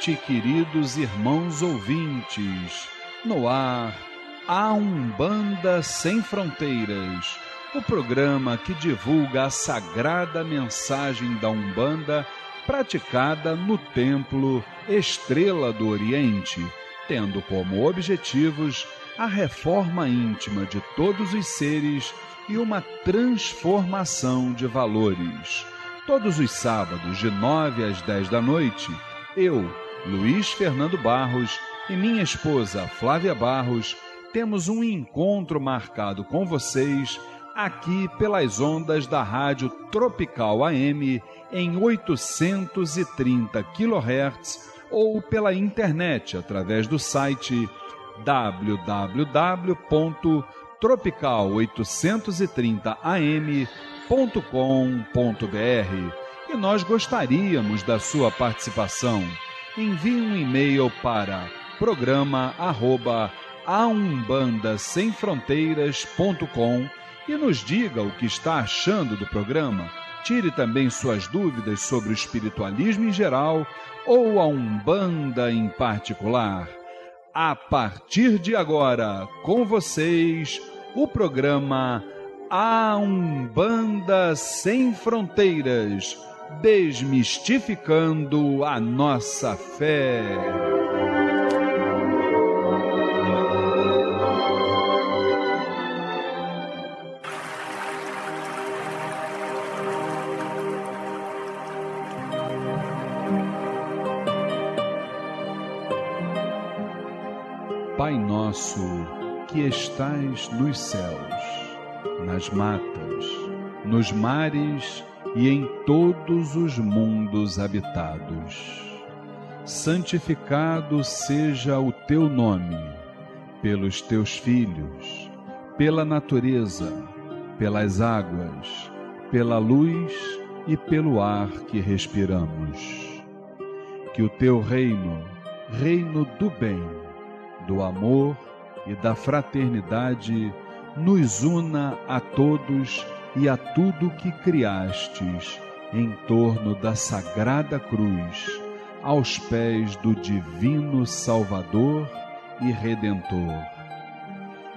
noite, queridos irmãos ouvintes. No ar, a Umbanda Sem Fronteiras, o programa que divulga a sagrada mensagem da Umbanda praticada no Templo Estrela do Oriente, tendo como objetivos a reforma íntima de todos os seres e uma transformação de valores. Todos os sábados, de 9 às 10 da noite, eu, Luiz Fernando Barros e minha esposa Flávia Barros temos um encontro marcado com vocês aqui pelas ondas da Rádio Tropical AM em 830 kHz ou pela internet através do site www.tropical830am.com.br e nós gostaríamos da sua participação. Envie um e-mail para programa arroba aumbandasemfronteiras.com e nos diga o que está achando do programa. Tire também suas dúvidas sobre o espiritualismo em geral ou a Umbanda em particular. A partir de agora, com vocês, o programa A Umbanda Sem Fronteiras desmistificando a nossa fé. Pai nosso, que estais nos céus, nas matas, nos mares e em todos os mundos habitados. Santificado seja o teu nome, pelos teus filhos, pela natureza, pelas águas, pela luz e pelo ar que respiramos. Que o teu reino, reino do bem, do amor e da fraternidade, nos una a todos e a tudo que criastes em torno da sagrada cruz, aos pés do divino Salvador e Redentor.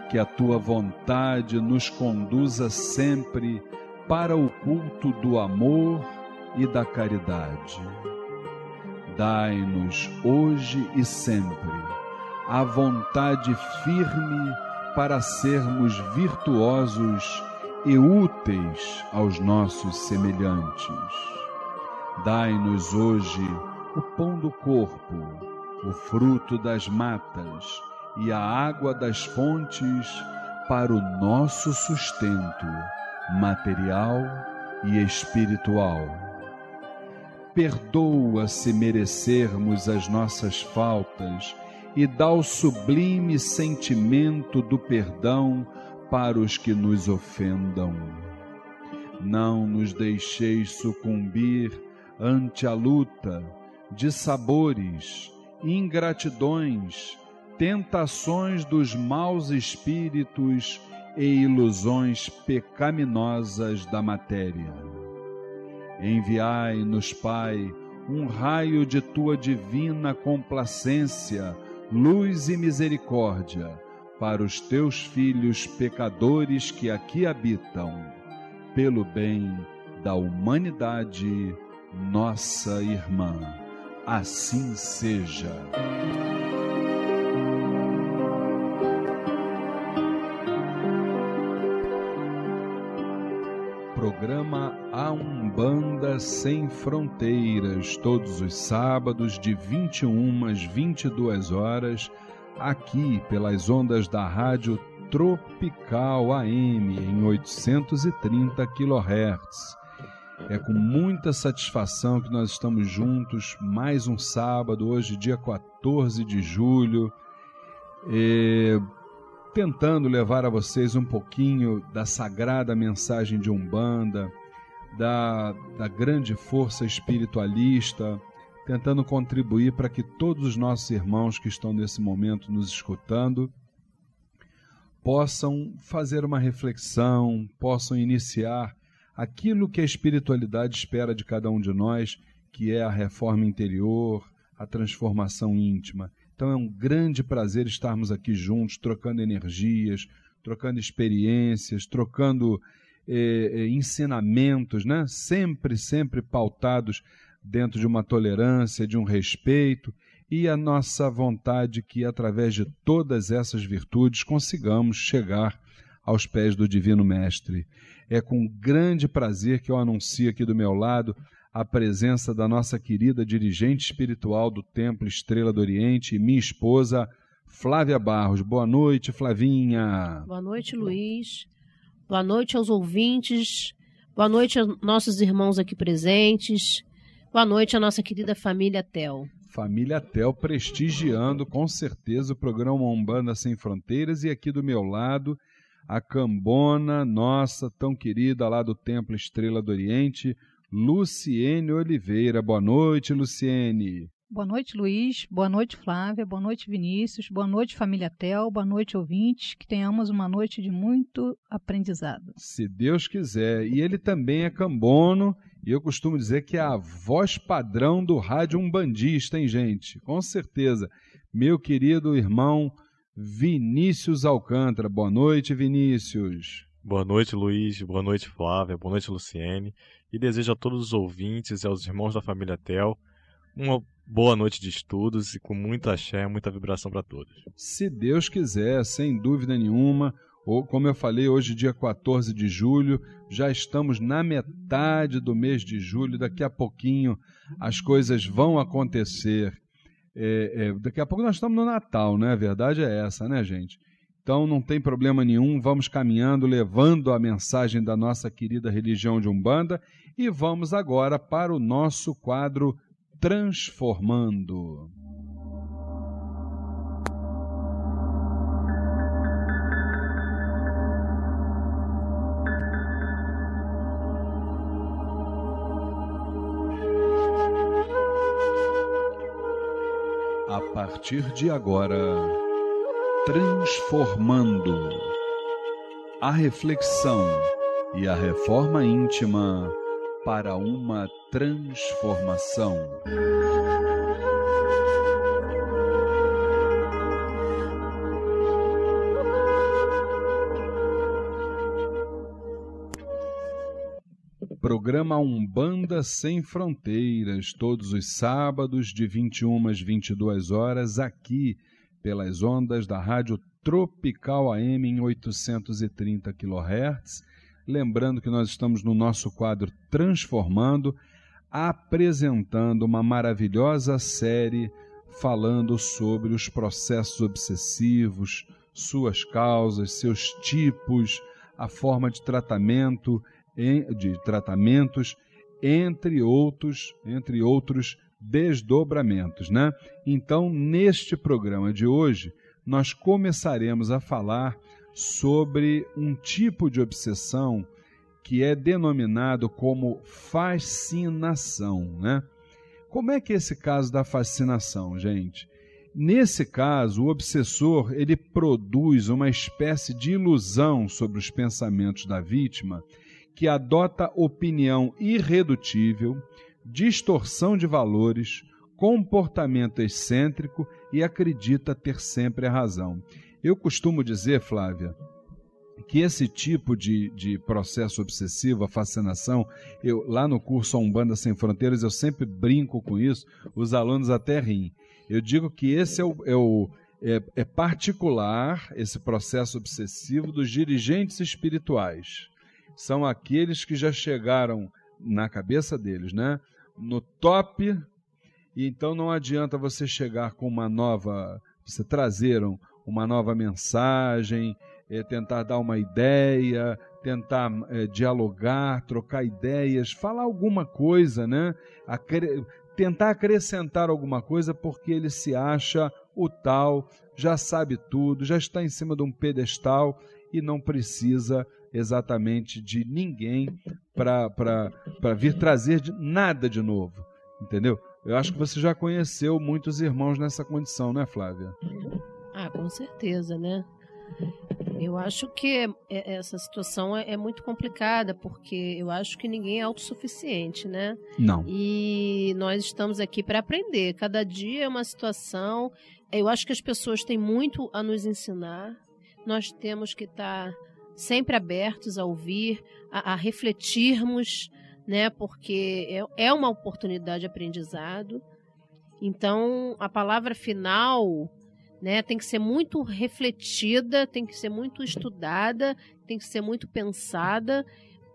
Que a tua vontade nos conduza sempre para o culto do amor e da caridade. Dai-nos hoje e sempre a vontade firme para sermos virtuosos e úteis aos nossos semelhantes. Dai-nos hoje o pão do corpo, o fruto das matas e a água das fontes para o nosso sustento material e espiritual. Perdoa se merecermos as nossas faltas e dá o sublime sentimento do perdão para os que nos ofendam. Não nos deixeis sucumbir ante a luta de sabores, ingratidões, tentações dos maus espíritos e ilusões pecaminosas da matéria. Enviai-nos, Pai, um raio de tua divina complacência, luz e misericórdia para os teus filhos pecadores que aqui habitam, pelo bem da humanidade, nossa irmã. Assim seja. Programa A Umbanda Sem Fronteiras, todos os sábados de 21 às 22 horas aqui pelas ondas da rádio Tropical AM em 830 kHz. É com muita satisfação que nós estamos juntos mais um sábado, hoje, dia 14 de julho, tentando levar a vocês um pouquinho da sagrada mensagem de Umbanda, da, da grande força espiritualista tentando contribuir para que todos os nossos irmãos que estão nesse momento nos escutando possam fazer uma reflexão, possam iniciar aquilo que a espiritualidade espera de cada um de nós, que é a reforma interior, a transformação íntima. Então é um grande prazer estarmos aqui juntos, trocando energias, trocando experiências, trocando eh, eh, ensinamentos, né? sempre, sempre pautados dentro de uma tolerância, de um respeito e a nossa vontade que, através de todas essas virtudes, consigamos chegar aos pés do Divino Mestre. É com grande prazer que eu anuncio aqui do meu lado a presença da nossa querida dirigente espiritual do Templo Estrela do Oriente, minha esposa Flávia Barros. Boa noite, Flavinha. Boa noite, Luiz. Boa noite aos ouvintes. Boa noite aos nossos irmãos aqui presentes. Boa noite à nossa querida família Tel. Família Tel prestigiando com certeza o programa Umbanda Sem Fronteiras e aqui do meu lado a cambona nossa tão querida lá do Templo Estrela do Oriente, Luciene Oliveira. Boa noite, Luciene. Boa noite, Luiz. Boa noite, Flávia. Boa noite, Vinícius. Boa noite, família Tel. Boa noite, ouvintes. Que tenhamos uma noite de muito aprendizado. Se Deus quiser. E ele também é cambono. E eu costumo dizer que é a voz padrão do rádio umbandista, hein, gente? Com certeza. Meu querido irmão Vinícius Alcântara. Boa noite, Vinícius. Boa noite, Luiz. Boa noite, Flávia. Boa noite, Luciene e desejo a todos os ouvintes e aos irmãos da família Tel uma boa noite de estudos e com muita axé, muita vibração para todos. Se Deus quiser, sem dúvida nenhuma, como eu falei, hoje dia 14 de julho, já estamos na metade do mês de julho, daqui a pouquinho as coisas vão acontecer. É, é, daqui a pouco nós estamos no Natal, né? A verdade é essa, né, gente? Então não tem problema nenhum, vamos caminhando, levando a mensagem da nossa querida religião de Umbanda e vamos agora para o nosso quadro Transformando. Partir de agora, transformando a reflexão e a reforma íntima para uma transformação. Programa Umbanda Sem Fronteiras, todos os sábados de 21 às 22 horas, aqui pelas ondas da Rádio Tropical AM em 830 kHz Lembrando que nós estamos no nosso quadro Transformando, apresentando uma maravilhosa série falando sobre os processos obsessivos, suas causas, seus tipos, a forma de tratamento, de tratamentos, entre outros, entre outros desdobramentos, né? Então, neste programa de hoje, nós começaremos a falar sobre um tipo de obsessão que é denominado como fascinação, né? Como é que é esse caso da fascinação, gente? Nesse caso, o obsessor ele produz uma espécie de ilusão sobre os pensamentos da vítima, que adota opinião irredutível, distorção de valores, comportamento excêntrico e acredita ter sempre a razão. Eu costumo dizer, Flávia, que esse tipo de, de processo obsessivo, a fascinação, eu lá no curso Umbanda Sem Fronteiras eu sempre brinco com isso, os alunos até riem. Eu digo que esse é, o, é, o, é, é particular, esse processo obsessivo dos dirigentes espirituais. São aqueles que já chegaram na cabeça deles, né? No top, e então não adianta você chegar com uma nova, você trazer um, uma nova mensagem, é, tentar dar uma ideia, tentar é, dialogar, trocar ideias, falar alguma coisa, né? Acre tentar acrescentar alguma coisa porque ele se acha o tal, já sabe tudo, já está em cima de um pedestal e não precisa exatamente de ninguém para vir trazer de, nada de novo, entendeu? Eu acho que você já conheceu muitos irmãos nessa condição, né, Flávia? Ah, com certeza, né? Eu acho que é, essa situação é, é, muito complicada, porque eu acho que ninguém é autossuficiente, né? Não. E nós estamos aqui para aprender. Cada dia é uma situação. Eu acho que as pessoas têm muito a nos ensinar. Nós temos que estar sempre abertos a ouvir, a, a refletirmos, né? Porque é, é uma oportunidade de aprendizado. Então, a palavra final né? Tem que ser muito refletida, tem que ser muito estudada, tem que ser muito pensada,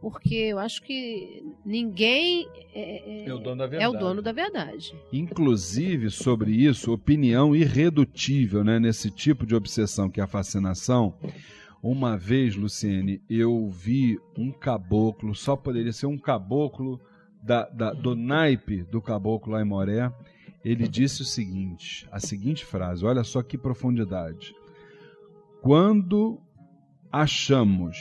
porque eu acho que ninguém é, é, é o, dono da verdade. é o dono da verdade. Inclusive, sobre isso, opinião irredutível né, nesse tipo de obsessão que é a fascinação. Uma vez, Luciene, eu vi um caboclo, só poderia ser um caboclo da, da, do naipe do caboclo lá em ele disse o seguinte, a seguinte frase, olha só que profundidade. Quando achamos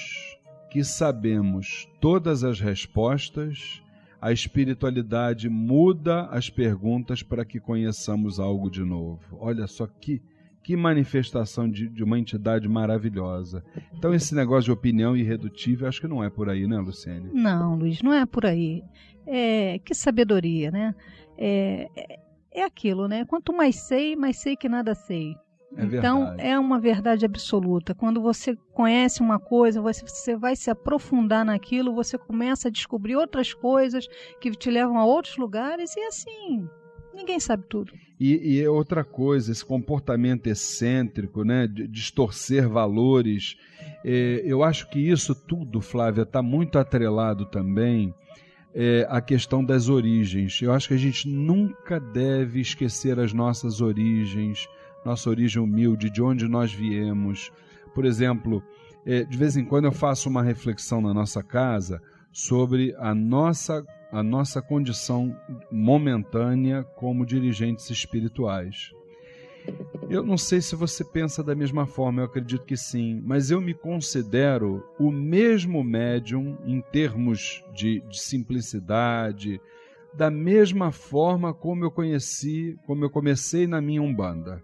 que sabemos todas as respostas, a espiritualidade muda as perguntas para que conheçamos algo de novo. Olha só que, que manifestação de, de uma entidade maravilhosa. Então, esse negócio de opinião irredutível, acho que não é por aí, né, Luciene? Não, Luiz, não é por aí. É, que sabedoria, né? É, é aquilo, né? Quanto mais sei, mais sei que nada sei. É então verdade. é uma verdade absoluta. Quando você conhece uma coisa, você, você vai se aprofundar naquilo, você começa a descobrir outras coisas que te levam a outros lugares e assim, ninguém sabe tudo. E, e é outra coisa, esse comportamento excêntrico, né, de distorcer valores, é, eu acho que isso tudo, Flávia, está muito atrelado também é, questão das origens. Eu acho que a gente nunca deve esquecer as nossas origens, nossa origem humilde, de onde nós viemos. Por exemplo, é, de vez em quando eu faço uma reflexão na nossa casa sobre a nossa, a nossa condição momentânea como dirigentes espirituais. Eu não sei se você pensa da mesma forma, eu acredito que sim, mas eu me considero o mesmo médium em termos de, de simplicidade, da mesma forma como eu conheci, como eu comecei na minha Umbanda.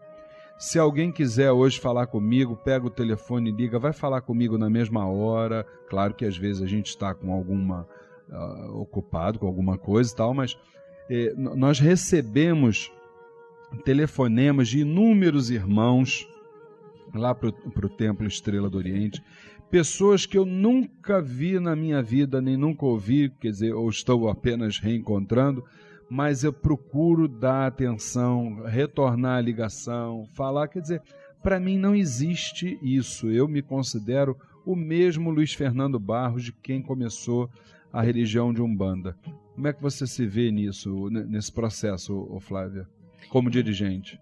Se alguém quiser hoje falar comigo, pega o telefone e liga, vai falar comigo na mesma hora. Claro que às vezes a gente está com alguma uh, ocupado com alguma coisa e tal, mas eh, nós recebemos telefonemas de inúmeros irmãos lá para o Templo Estrela do Oriente, pessoas que eu nunca vi na minha vida, nem nunca ouvi, quer dizer, ou estou apenas reencontrando, mas eu procuro dar atenção, retornar a ligação, falar, quer dizer, para mim não existe isso. Eu me considero o mesmo Luiz Fernando Barros de quem começou a religião de Umbanda. Como é que você se vê nisso, nesse processo, Flávia? como dirigente?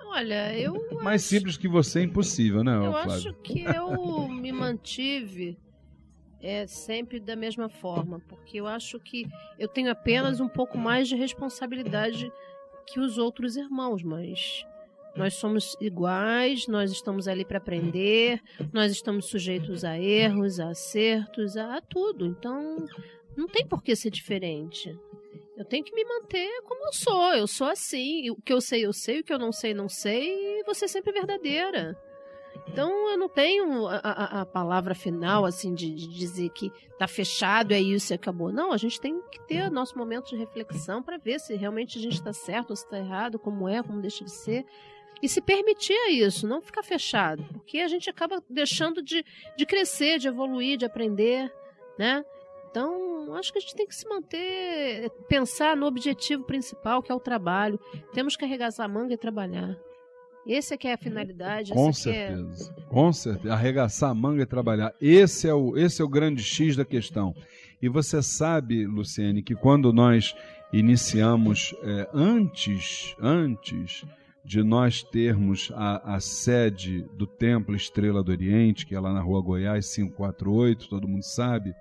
Olha, eu. Mais acho... simples que você é impossível, né, Eu Flávio? acho que eu me mantive é, sempre da mesma forma, porque eu acho que eu tenho apenas um pouco mais de responsabilidade que os outros irmãos, mas nós somos iguais, nós estamos ali para aprender, nós estamos sujeitos a erros, a acertos, a, tudo. Então, não tem por que ser diferente. Eu tenho que me manter como eu sou. Eu sou assim. O que eu sei, eu sei. O que eu não sei, não sei. E você sempre verdadeira. Então eu não tenho a, a, a palavra final, assim, de, de, dizer que tá fechado, é isso e acabou. Não, a gente tem que ter nosso momento de reflexão para ver se realmente a gente está certo ou se está errado, como é, como deixa de ser. E se permitir isso, não ficar fechado. Porque a gente acaba deixando de, de crescer, de evoluir, de aprender, né? Então, acho que a gente tem que se manter, pensar no objetivo principal, que é o trabalho. Temos que arregaçar a manga e trabalhar. Esse é que é a finalidade. Com é certeza. É... Com certeza. Arregaçar a manga e trabalhar. Esse é, o, esse é o grande X da questão. E você sabe, Luciene, que quando nós iniciamos, é, antes, antes de nós termos a, a, sede do Templo Estrela do Oriente, que é lá na Rua Goiás 548, todo mundo sabe,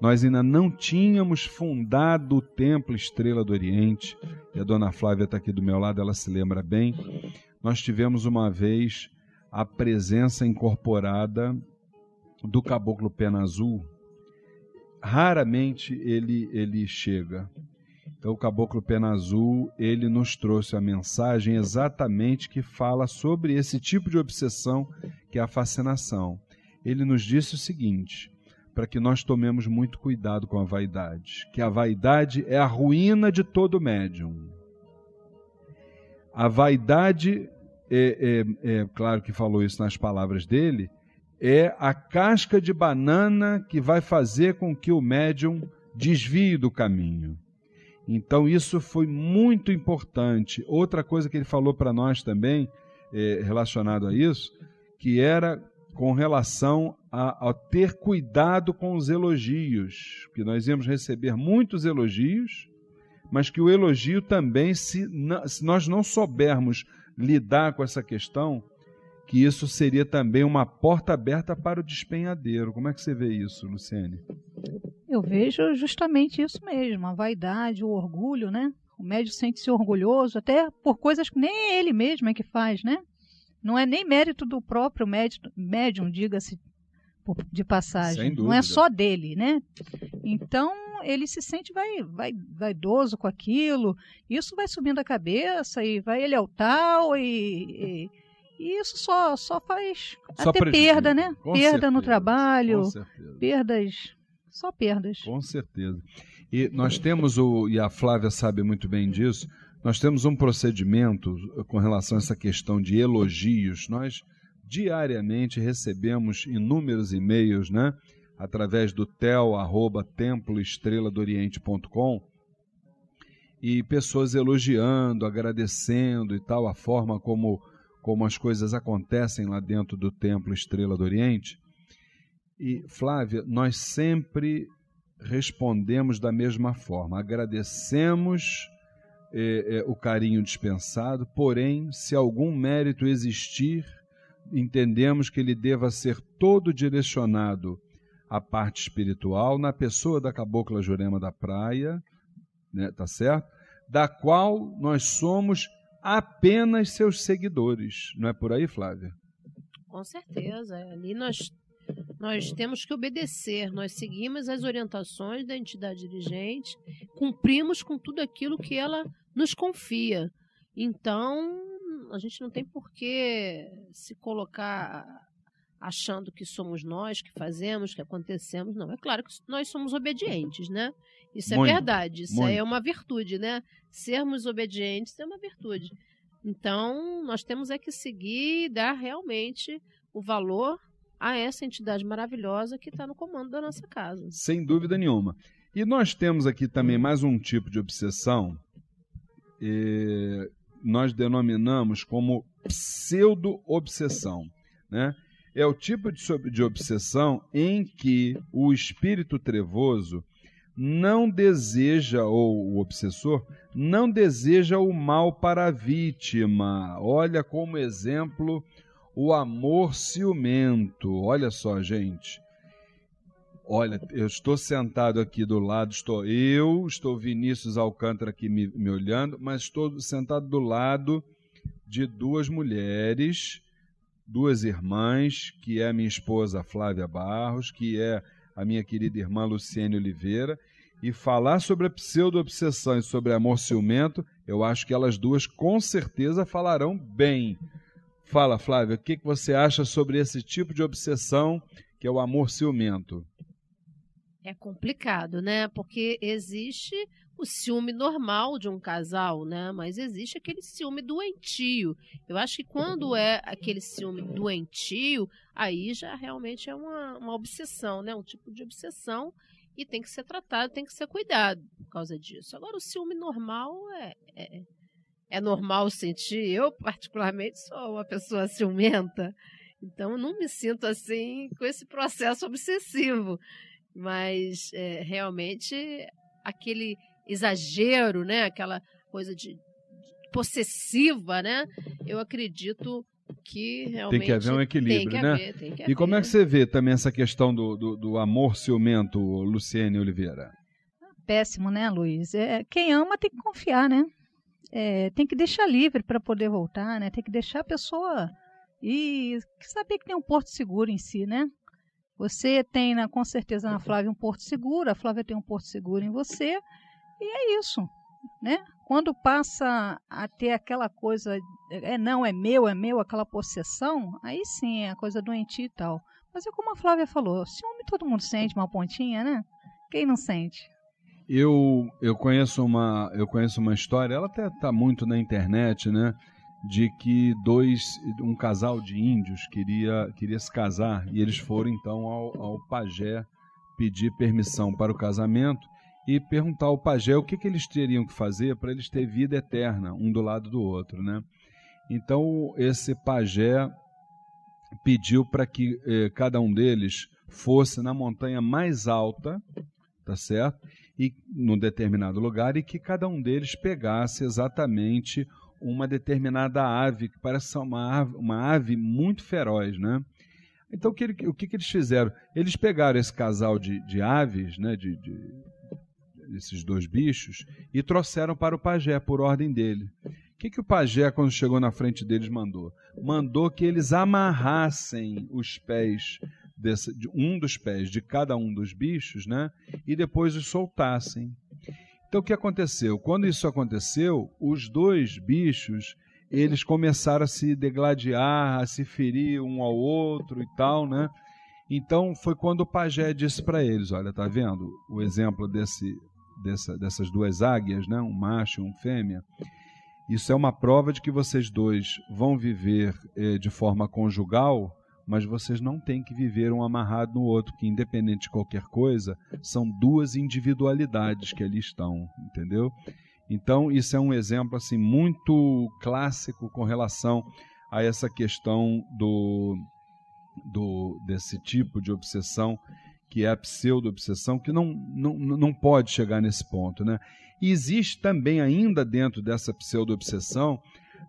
nós ainda não tínhamos fundado o Templo Estrela do Oriente, e a dona Flávia está aqui do meu lado, ela se lembra bem. Nós tivemos uma vez a presença incorporada do caboclo pena azul. Raramente ele, ele chega. O Caboclo Pena Azul, ele nos trouxe a mensagem exatamente que fala sobre esse tipo de obsessão que é a fascinação. Ele nos disse o seguinte: para que nós tomemos muito cuidado com a vaidade, que a vaidade é a ruína de todo médium. A vaidade, é, é, é claro que falou isso nas palavras dele, é a casca de banana que vai fazer com que o médium desvie do caminho. Então, isso foi muito importante. Outra coisa que ele falou para nós também, é, relacionado a isso, que era com relação a, a, ter cuidado com os elogios, que nós íamos receber muitos elogios, mas que o elogio também, se, se nós não soubermos lidar com essa questão, que isso seria também uma porta aberta para o despenhadeiro. Como é que você vê isso, Luciene? Eu vejo justamente isso mesmo, a vaidade, o orgulho, né? O médium sente-se orgulhoso até por coisas que nem ele mesmo é que faz, né? Não é nem mérito do próprio médium, diga-se de passagem. Não é só dele, né? Então ele se sente vai, vai, vaidoso com aquilo. Isso vai subindo a cabeça e vai ele é o tal e, e e isso só, só faz só até perda, né? Com perda certeza, no trabalho, perdas, só perdas. Com certeza. E nós temos o, e a Flávia sabe muito bem disso, nós temos um procedimento com relação a essa questão de elogios. Nós diariamente recebemos inúmeros e-mails, né? Através do tel, arroba, temploestreladooriente.com e pessoas elogiando, agradecendo e tal, a forma como como as coisas acontecem lá dentro do Templo Estrela do Oriente. E, Flávia, nós sempre respondemos da mesma forma, agradecemos é, é, o carinho dispensado, porém, se algum mérito existir, entendemos que ele deva ser todo direcionado à parte espiritual, na pessoa da cabocla Jurema da Praia, né, tá certo? Da qual nós somos apenas seus seguidores. Não é por aí, Flávia? Com certeza. Ali nós, nós temos que obedecer. Nós seguimos as orientações da entidade dirigente, cumprimos com tudo aquilo que ela nos confia. Então, a gente não tem por que se colocar achando que somos nós que fazemos, que acontecemos. Não, é claro que nós somos obedientes, né? Isso é muito, é verdade, isso muito. é uma virtude, né? Sermos obedientes é uma virtude. Então, nós temos é que seguir e dar realmente o valor a essa entidade maravilhosa que está no comando da nossa casa. Sem dúvida nenhuma. E nós temos aqui também mais um tipo de obsessão, nós denominamos como pseudo-obsessão. Né? É o tipo de, de obsessão em que o espírito trevoso não deseja, ou o obsessor, não deseja o mal para a vítima. Olha como exemplo o amor ciumento. Olha só, gente. Olha, eu estou sentado aqui do lado, estou eu, estou Vinícius Alcântara aqui me, me olhando, mas estou sentado do lado de duas mulheres, duas irmãs, que é a minha esposa Flávia Barros, que é a minha querida irmã Luciene Oliveira, e falar sobre a pseudo-obsessão e sobre amor ciumento, eu acho que elas duas com certeza falarão bem. Fala, Flávia, o que, que você acha sobre esse tipo de obsessão que é o amor ciumento? É complicado, né? Porque existe o ciúme normal de um casal, né? Mas existe aquele ciúme doentio. Eu acho que quando é aquele ciúme doentio, aí já realmente é uma, uma obsessão, né? Um tipo de obsessão e tem que ser tratado, tem que ser cuidado por causa disso. Agora, o ciúme normal é, é, é normal sentir. Eu, particularmente, sou uma pessoa ciumenta, então não me sinto assim com esse processo obsessivo. Mas é, realmente aquele exagero, né? aquela coisa de, de possessiva, né? eu acredito que realmente tem que haver um equilíbrio, né? Haver, e como é que você vê também essa questão do, do, do amor ciumento, Luciene Oliveira? Péssimo, né, Luiz? É, quem ama tem que confiar, né? É, tem que deixar livre para poder voltar, né? Tem que deixar a pessoa e saber que tem um porto seguro em si, né? Você tem, na, com certeza, na Flávia um porto seguro, a Flávia tem um porto seguro em você, e é isso. né? Quando passa a ter aquela coisa, é não, é meu, é meu, aquela possessão, aí sim é a coisa doentia e tal. Mas é como a Flávia falou, ciúme todo mundo sente uma pontinha, né? Quem não sente? Eu, eu conheço uma eu conheço uma história, ela até está muito na internet, né? De que dois um casal de índios queria queria se casar e eles foram então ao, ao pajé pedir permissão para o casamento e perguntar ao pajé o que, que eles teriam que fazer para eles terem vida eterna, um do lado do outro, né? Então, esse pajé pediu para que eh, cada um deles fosse na montanha mais alta, tá certo? E num determinado lugar e que cada um deles pegasse exatamente uma determinada ave, que parece uma ave, uma ave muito feroz, né? Então, o que, o que, que eles fizeram? Eles pegaram esse casal de, de aves, né, de, de, esses dois bichos, e trouxeram para o pajé, por ordem dele. O que, que o pajé, quando chegou na frente deles, mandou? Mandou que eles amarrassem os pés, desse, de um dos pés de cada um dos bichos, né? E depois os soltassem. Então o que aconteceu? Quando isso aconteceu, os dois bichos eles começaram a se degladiar, a se ferir um ao outro e tal, né? Então foi quando o pajé disse para eles: Olha, tá vendo o exemplo desse, dessa, dessas duas águias, né? um macho e um fêmea? Isso é uma prova de que vocês dois vão viver eh, de forma conjugal, mas vocês não têm que viver um amarrado no outro, que independente de qualquer coisa, são duas individualidades que ali estão, entendeu? Então, isso é um exemplo assim muito clássico com relação a essa questão do, do desse tipo de obsessão que é a pseudo-obsessão, que não, não, não pode chegar nesse ponto. Né? E existe também ainda dentro dessa pseudo-obsessão,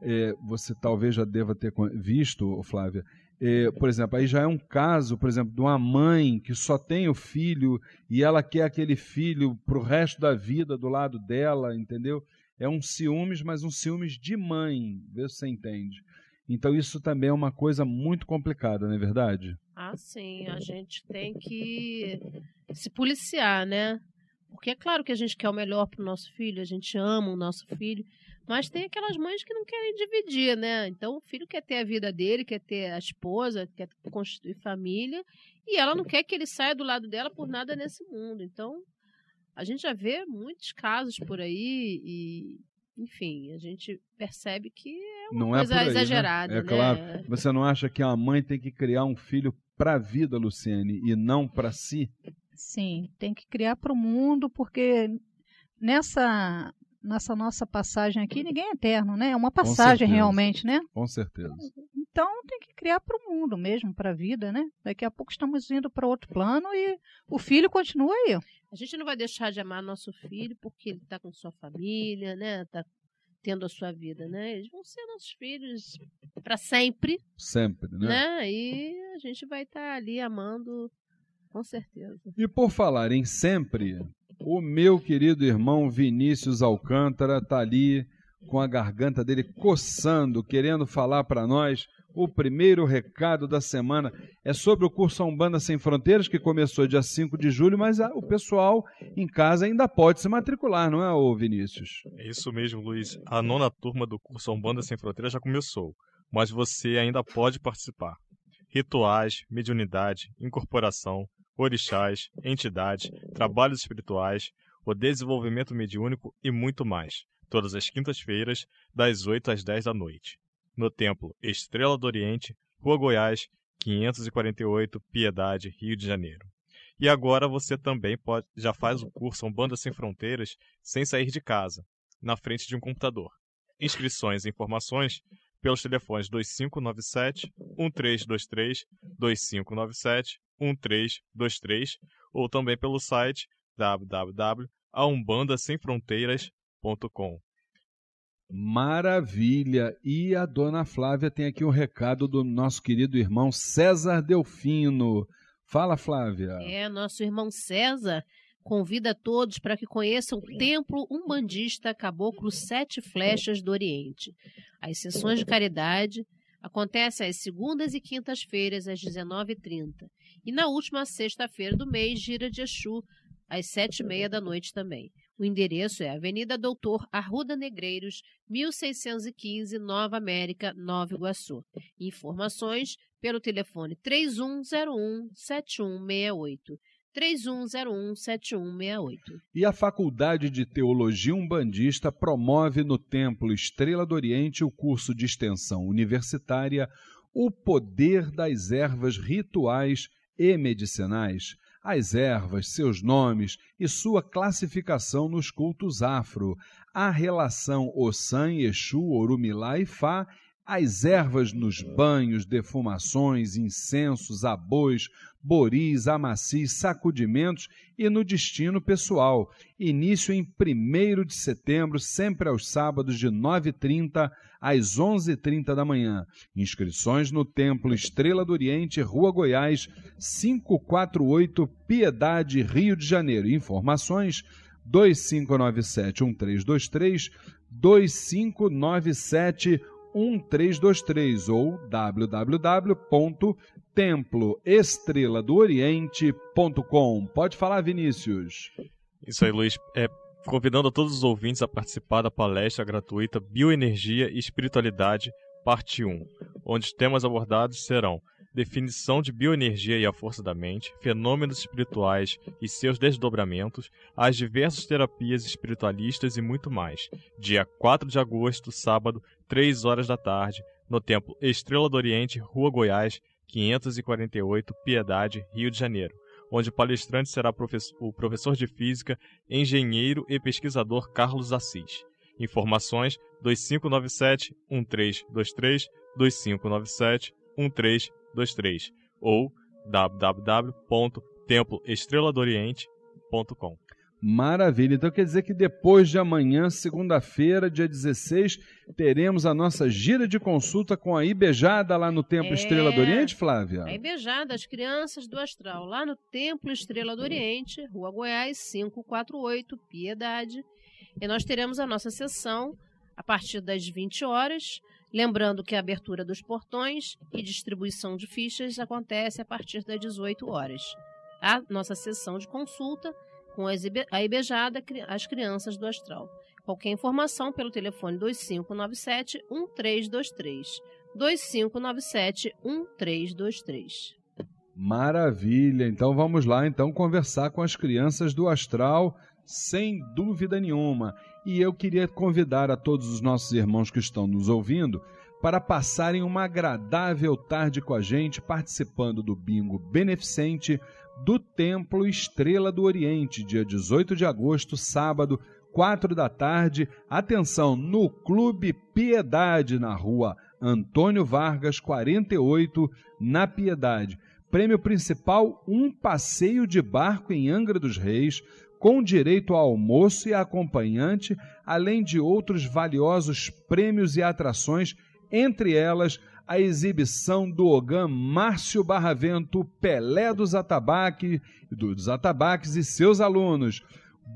é, você talvez já deva ter visto, Flávia, é, por exemplo, aí já é um caso, por exemplo, de uma mãe que só tem o filho e ela quer aquele filho para o resto da vida do lado dela, entendeu? É um ciúmes, mas um ciúmes de mãe, vê se você entende. Então isso também é uma coisa muito complicada, não é verdade? Ah, sim, a gente tem que se policiar, né? Porque é claro que a gente quer o melhor para o nosso filho, a gente ama o nosso filho, mas tem aquelas mães que não querem dividir, né? Então o filho quer ter a vida dele, quer ter a esposa, quer constituir família, e ela não quer que ele saia do lado dela por nada nesse mundo. Então a gente já vê muitos casos por aí e enfim, a gente percebe que é uma não é coisa é aí, exagerada. Né? É né? claro. Você não acha que a mãe tem que criar um filho para a vida, Luciene, e não para si? Sim, tem que criar para o mundo, porque nessa nessa nossa passagem aqui, ninguém é eterno, né? É uma passagem realmente, né? Com certeza. Então tem que criar para o mundo mesmo, para a vida, né? Daqui a pouco estamos indo para outro plano e o filho continua aí. A gente não vai deixar de amar nosso filho porque ele está com sua família, né? Está tendo a sua vida, né? Eles vão ser nossos filhos para sempre. Sempre, né? né? E a gente vai estar tá ali amando com certeza. E por falar em sempre, o meu querido irmão Vinícius Alcântara está ali com a garganta dele coçando, querendo falar para nós. O primeiro recado da semana é sobre o curso Umbanda Sem Fronteiras, que começou dia 5 de julho, mas o pessoal em casa ainda pode se matricular, não é, ô Vinícius? É isso mesmo, Luiz. A nona turma do curso Umbanda Sem Fronteiras já começou, mas você ainda pode participar. Rituais, mediunidade, incorporação, orixás, entidades, trabalhos espirituais, o desenvolvimento mediúnico e muito mais, todas as quintas-feiras, das 8 às 10 da noite. No Templo Estrela do Oriente, Rua Goiás, 548, Piedade, Rio de Janeiro. E agora você também pode, já faz o curso Umbanda Sem Fronteiras sem sair de casa, na frente de um computador. Inscrições e informações pelos telefones 2597 1323 2597 1323 ou também pelo site www.aumbandasemfronteiras.com. Maravilha! E a dona Flávia tem aqui um recado do nosso querido irmão César Delfino. Fala, Flávia. É, nosso irmão César convida todos para que conheçam o Templo Umbandista Caboclo Sete Flechas do Oriente. As sessões de caridade acontecem às segundas e quintas-feiras, às 19h30. E na última sexta-feira do mês, gira de Exu, às sete e meia da noite também. O endereço é Avenida Doutor Arruda Negreiros, 1615, Nova América, Nova Iguaçu. Informações pelo telefone 3101 7168. 31017168. E a Faculdade de Teologia Umbandista promove no Templo Estrela do Oriente o curso de extensão universitária O Poder das Ervas Rituais e Medicinais as ervas, seus nomes e sua classificação nos cultos afro, a relação Ossan, Exu, Orumilá e Fá, as ervas nos banhos, defumações, incensos, abois, boris, amacis, sacudimentos e no destino pessoal. Início em 1 de setembro, sempre aos sábados de 9h30 às 11h30 da manhã. Inscrições no Templo Estrela do Oriente, Rua Goiás, 548, Piedade, Rio de Janeiro. Informações 2597-1323, 2597 1323 ou www.temploestreladooriente.com. Pode falar, Vinícius. Isso aí, Luiz. É, convidando a todos os ouvintes a participar da palestra gratuita Bioenergia e Espiritualidade, parte 1, onde os temas abordados serão definição de bioenergia e a força da mente, fenômenos espirituais e seus desdobramentos, as diversas terapias espiritualistas e muito mais. Dia 4 de agosto, sábado, 3 horas da tarde, no Templo Estrela do Oriente, Rua Goiás, 548, Piedade, Rio de Janeiro, onde o palestrante será o professor de Física, engenheiro e pesquisador Carlos Assis. Informações 2597 1323 2597 1323 ou www.temploestreladoriente.com. Maravilha. Então quer dizer que depois de amanhã, segunda-feira, dia 16, teremos a nossa gira de consulta com a Ibejada lá no Templo é, Estrela do Oriente, Flávia? A Ibejada, as crianças do Astral, lá no Templo Estrela do Oriente, Rua Goiás, 548, Piedade. E nós teremos a nossa sessão a partir das 20 horas. Lembrando que a abertura dos portões e distribuição de fichas acontece a partir das 18 horas. A nossa sessão de consulta com a Ibejada, as crianças do Astral. Qualquer informação pelo telefone 2597 1323. 2597 1323. Maravilha. Então vamos lá então conversar com as crianças do Astral, sem dúvida nenhuma. E eu queria convidar a todos os nossos irmãos que estão nos ouvindo para passarem uma agradável tarde com a gente participando do bingo beneficente do Templo Estrela do Oriente, dia 18 de agosto, sábado, 4 da tarde. Atenção, no Clube Piedade, na rua Antônio Vargas, 48, na Piedade. Prêmio principal: um passeio de barco em Angra dos Reis, com direito ao almoço e acompanhante, além de outros valiosos prêmios e atrações, entre elas a exibição do Ogã Márcio Barravento, Pelé dos Atabaques, dos Atabaques e seus alunos.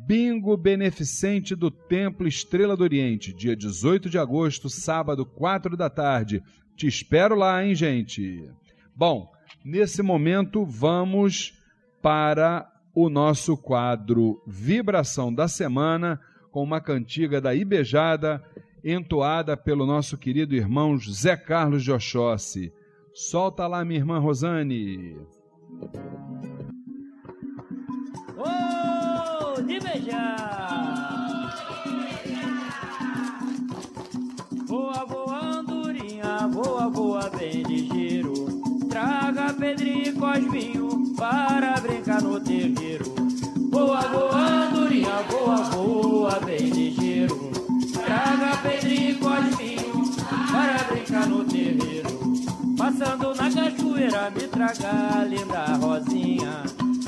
Bingo Beneficente do Templo Estrela do Oriente, dia 18 de agosto, sábado, 4 da tarde. Te espero lá, hein, gente? Bom, nesse momento vamos para o nosso quadro Vibração da Semana, com uma cantiga da Ibejada entoada pelo nosso querido irmão José Carlos de Oxóssi. Solta lá, minha irmã Rosane. Oh, de beijar! Voa, andorinha, voa, voa, bem ligeiro. Traga pedrinho e cosminho cachoeira, me traga linda Rosinha.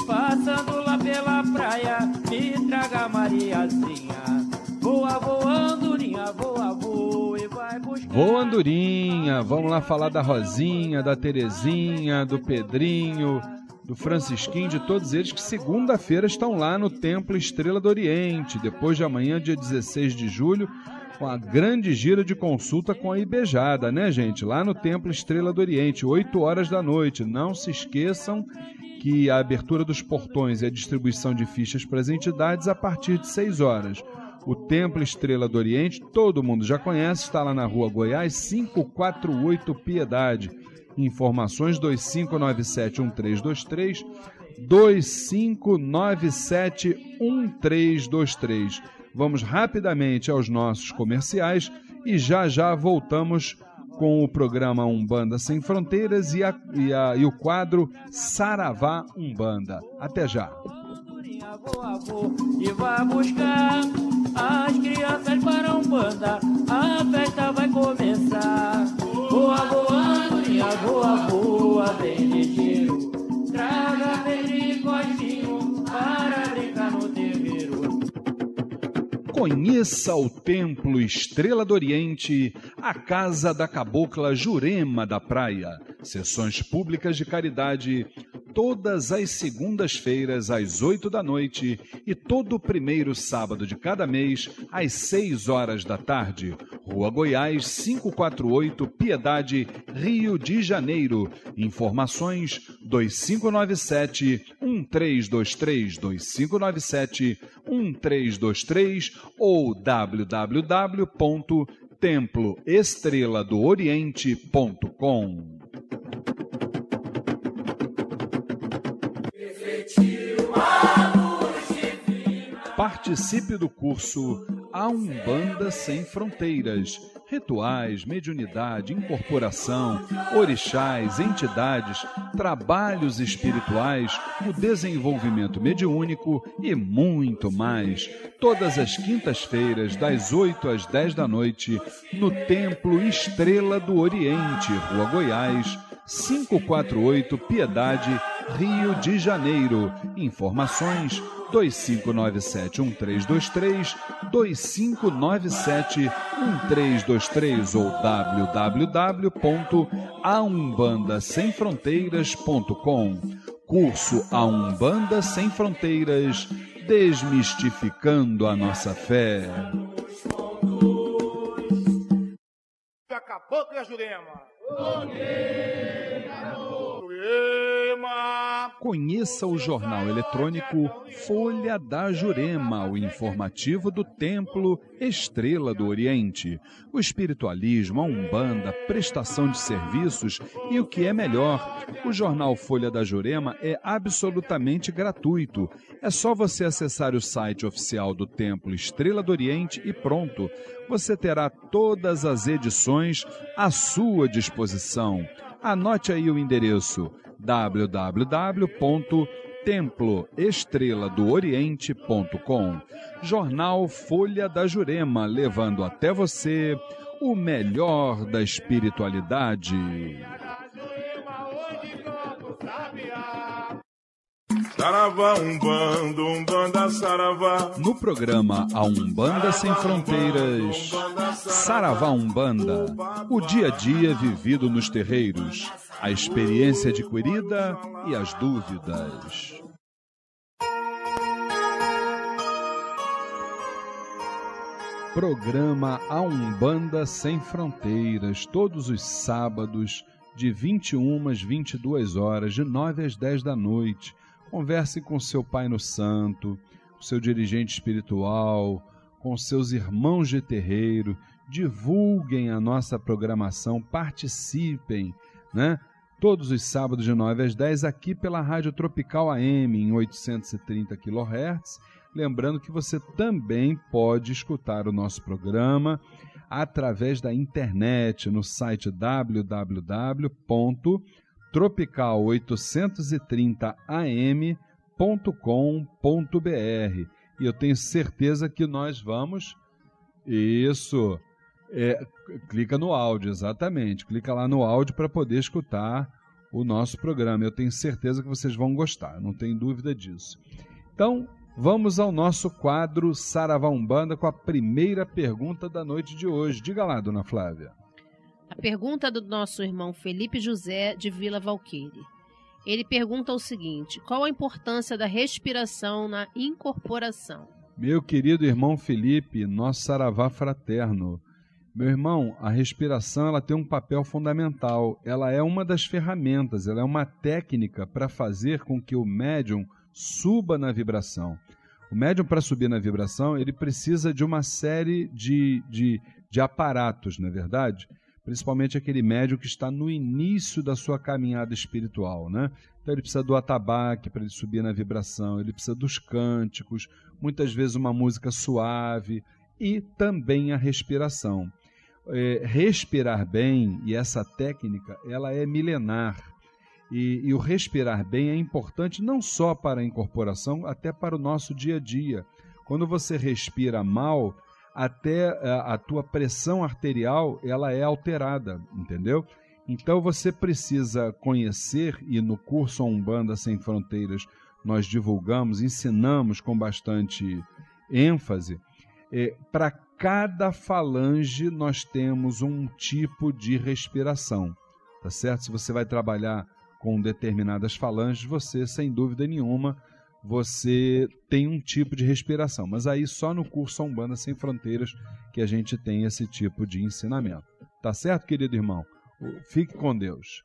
Passando lá pela praia, me traga Mariazinha. Voa, voa, andorinha, voa, voa e vai buscar. Voa, andorinha, vamos lá falar da Rosinha, da Terezinha, do Pedrinho do Francisquinho, de todos eles que segunda-feira estão lá no Templo Estrela do Oriente, depois de amanhã, dia 16 de julho, com a grande gira de consulta com a Ibejada, né, gente? Lá no Templo Estrela do Oriente, 8 horas da noite. Não se esqueçam aqui a abertura dos portões e a distribuição de fichas para as entidades a partir de 6 horas. O Templo Estrela do Oriente, todo mundo já conhece, está lá na rua Goiás, 548 Piedade. Informações 25971323, 25971323. Vamos rapidamente aos nossos comerciais e já já voltamos com o programa Umbanda Sem Fronteiras e, a, e, a, e o quadro Saravá Umbanda. Até já. E buscar as crianças para a festa vai começar. Voa, voa, voa, voa, ligeiro. Conheça o Templo Estrela do Oriente, a Casa da Cabocla Jurema da Praia. Sessões públicas de caridade todas as segundas-feiras às oito da noite e todo primeiro sábado de cada mês às seis horas da tarde. Rua Goiás 548, Piedade, Rio de Janeiro. Informações 2597 1323 2597 1323 ou www.temploestreladooriente.com. Participe do curso A Umbanda Sem Fronteiras. Rituais, mediunidade, incorporação, orixás, entidades, trabalhos espirituais, o desenvolvimento mediúnico e muito mais. Todas as quintas-feiras, das 8 às 10 da noite, no Templo Estrela do Oriente, Rua Goiás, 548 Piedade, Rio de Janeiro. Informações 2597-1323, 2597-1323 ou www.aumbandasemfronteiras.com. Curso A Umbanda Sem Fronteiras, desmistificando a nossa fé. Acabou com a Jurema. Conheça o jornal eletrônico Folha da Jurema, o informativo do Templo Estrela do Oriente. O espiritualismo, a umbanda, prestação de serviços e o que é melhor. O jornal Folha da Jurema é absolutamente gratuito. É só você acessar o site oficial do Templo Estrela do Oriente e pronto. Você terá todas as edições à sua disposição. Anote aí o endereço www.temploestreladooriente.com. Jornal Folha da Jurema, levando até você o melhor da espiritualidade. Saravá, Umbanda, Umbanda, Saravá. No programa A Umbanda Sem Fronteiras, Saravá Umbanda, o dia a dia vivido nos terreiros, a experiência adquirida e as dúvidas. Programa A Umbanda Sem Fronteiras, todos os sábados, de 21 às 22 horas, de 9 às 10 da noite Converse com seu Pai no Santo, com seu dirigente espiritual, com seus irmãos de terreiro, divulguem a nossa programação, participem, né? Todos os sábados de 9 às 10 aqui pela Rádio Tropical AM em 830 kHz. Lembrando que você também pode escutar o nosso programa através da internet no site www tropical830am.com.br. E eu tenho certeza que nós vamos. Isso. É, clica no áudio, exatamente. Clica lá no áudio para poder escutar o nosso programa. Eu tenho certeza que vocês vão gostar, não tenho dúvida disso. Então, vamos ao nosso quadro Saravá Umbanda com a primeira pergunta da noite de hoje. Diga lá, dona Flávia. A pergunta do nosso irmão Felipe José de Vila Valqueire. Ele pergunta o seguinte: qual a importância da respiração na incorporação? Meu querido irmão Felipe, nosso saravá fraterno, Meu irmão, a respiração ela tem um papel fundamental. Ela é uma das ferramentas, ela é uma técnica para fazer com que o médium suba na vibração. O médium, para subir na vibração, ele precisa de uma série de, de, de aparatos, não é verdade? Principalmente aquele médium que está no início da sua caminhada espiritual, né? Então ele precisa do atabaque para ele subir na vibração, ele precisa dos cânticos, muitas vezes uma música suave e também a respiração. É, respirar bem e essa técnica ela é milenar e, e, o respirar bem é importante não só para a incorporação, até para o nosso dia a dia. Quando você respira mal, até a, a tua pressão arterial ela é alterada, entendeu? Então você precisa conhecer e no curso Umbanda Sem Fronteiras nós divulgamos, ensinamos com bastante ênfase. É, Para cada falange nós temos um tipo de respiração, tá certo? Se você vai trabalhar com determinadas falanges, você, sem dúvida nenhuma, você tem um tipo de respiração. Mas aí só no curso Umbanda Sem Fronteiras que a gente tem esse tipo de ensinamento. Tá certo, querido irmão? Fique com Deus.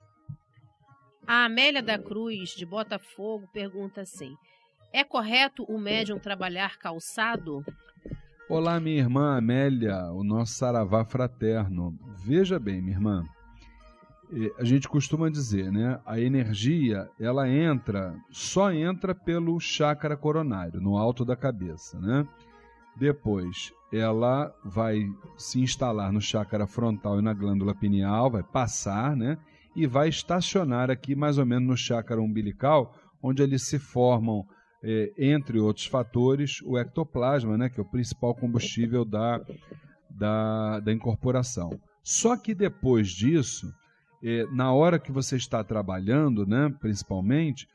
A Amélia da Cruz, de Botafogo, pergunta assim: É correto o médium trabalhar calçado? Olá, minha irmã Amélia, o nosso saravá fraterno. Veja bem, minha irmã, a gente costuma dizer, né? A energia, ela entra, só entra pelo chakra coronário, no alto da cabeça, né? Depois, ela vai se instalar no chakra frontal e na glândula pineal, vai passar, né? E vai estacionar aqui mais ou menos no chakra umbilical, onde eles se formam, é, entre outros fatores, o ectoplasma, né? Que é o principal combustível da, da, da incorporação. Só que depois disso, é, na hora que você está trabalhando, né, principalmente,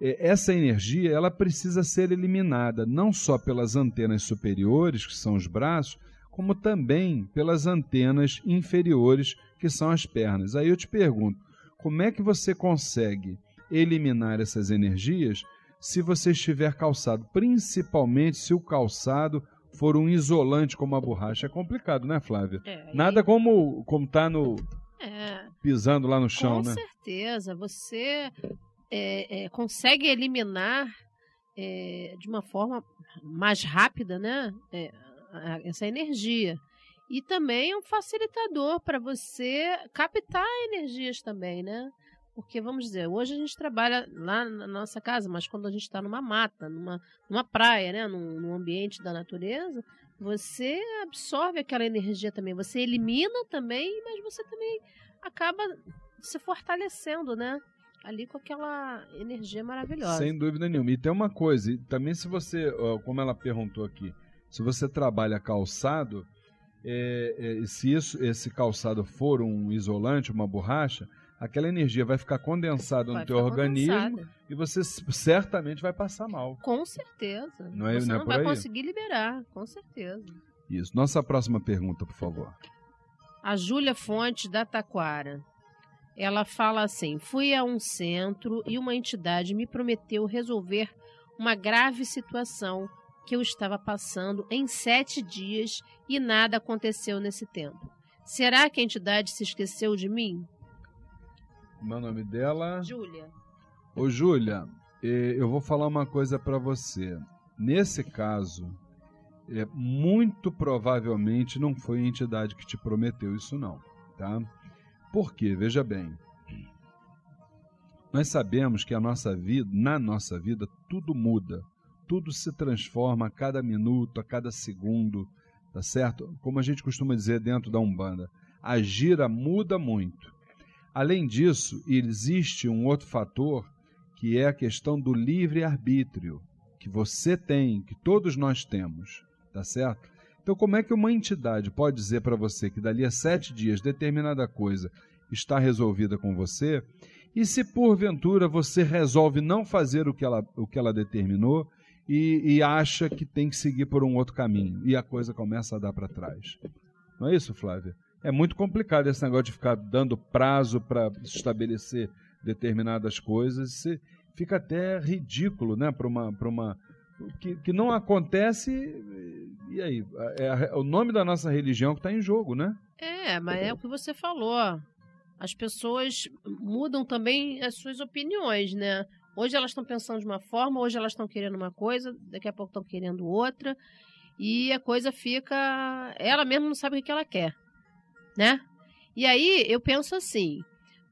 é, essa energia ela precisa ser eliminada não só pelas antenas superiores, que são os braços, como também pelas antenas inferiores, que são as pernas. Aí eu te pergunto, como é que você consegue eliminar essas energias se você estiver calçado, principalmente se o calçado for um isolante como a borracha? É complicado, né, Flávia? É, Nada como como tá no é, pisando lá no chão, com né? Com certeza. Você é, é, consegue eliminar é, de uma forma mais rápida, né? É, essa energia. E também é um facilitador para você captar energias também, né? Porque, vamos dizer, hoje a gente trabalha lá na nossa casa, mas quando a gente está numa mata, numa, numa praia, né? Num, num ambiente da natureza, você absorve aquela energia também. Você elimina também, mas você também acaba se fortalecendo, né? Ali com aquela energia maravilhosa. Sem dúvida nenhuma. E tem uma coisa, também se você, como ela perguntou aqui, se você trabalha calçado, é, é, se isso, esse calçado for um isolante, uma borracha, aquela energia vai ficar condensada vai no teu organismo condensada. e você certamente vai passar mal. Com certeza. Não é, você não, é não vai aí? conseguir liberar, com certeza. Isso. Nossa próxima pergunta, por favor. A Júlia Fontes, da Taquara. Ela fala assim: Fui a um centro e uma entidade me prometeu resolver uma grave situação que eu estava passando em sete dias e nada aconteceu nesse tempo. Será que a entidade se esqueceu de mim? Meu nome dela? Júlia. Ô, Júlia, eu vou falar uma coisa para você. Nesse caso, é, muito provavelmente não foi a entidade que te prometeu isso não, tá? Por quê? Veja bem. Nós sabemos que a nossa vida, na nossa vida, tudo muda, tudo se transforma a cada minuto, a cada segundo, tá certo? Como a gente costuma dizer dentro da Umbanda, a gira muda muito. Além disso, existe um outro fator que é a questão do livre-arbítrio, que você tem, que todos nós temos, tá certo? Então, como é que uma entidade pode dizer para você que dali a sete dias determinada coisa está resolvida com você, e se porventura você resolve não fazer o que ela, o que ela determinou e, e acha que tem que seguir por um outro caminho, e a coisa começa a dar para trás? Não é isso, Flávia? É muito complicado esse negócio de ficar dando prazo para estabelecer determinadas coisas. Você fica até ridículo, né? Para uma, uma que, que não acontece E aí? É, é o nome da nossa religião que está em jogo, né? É, mas é o que você falou. As pessoas mudam também as suas opiniões, né? Hoje elas estão pensando de uma forma, hoje elas estão querendo uma coisa, daqui a pouco estão querendo outra. E a coisa fica. Ela mesma não sabe o que ela quer, né? E aí eu penso assim: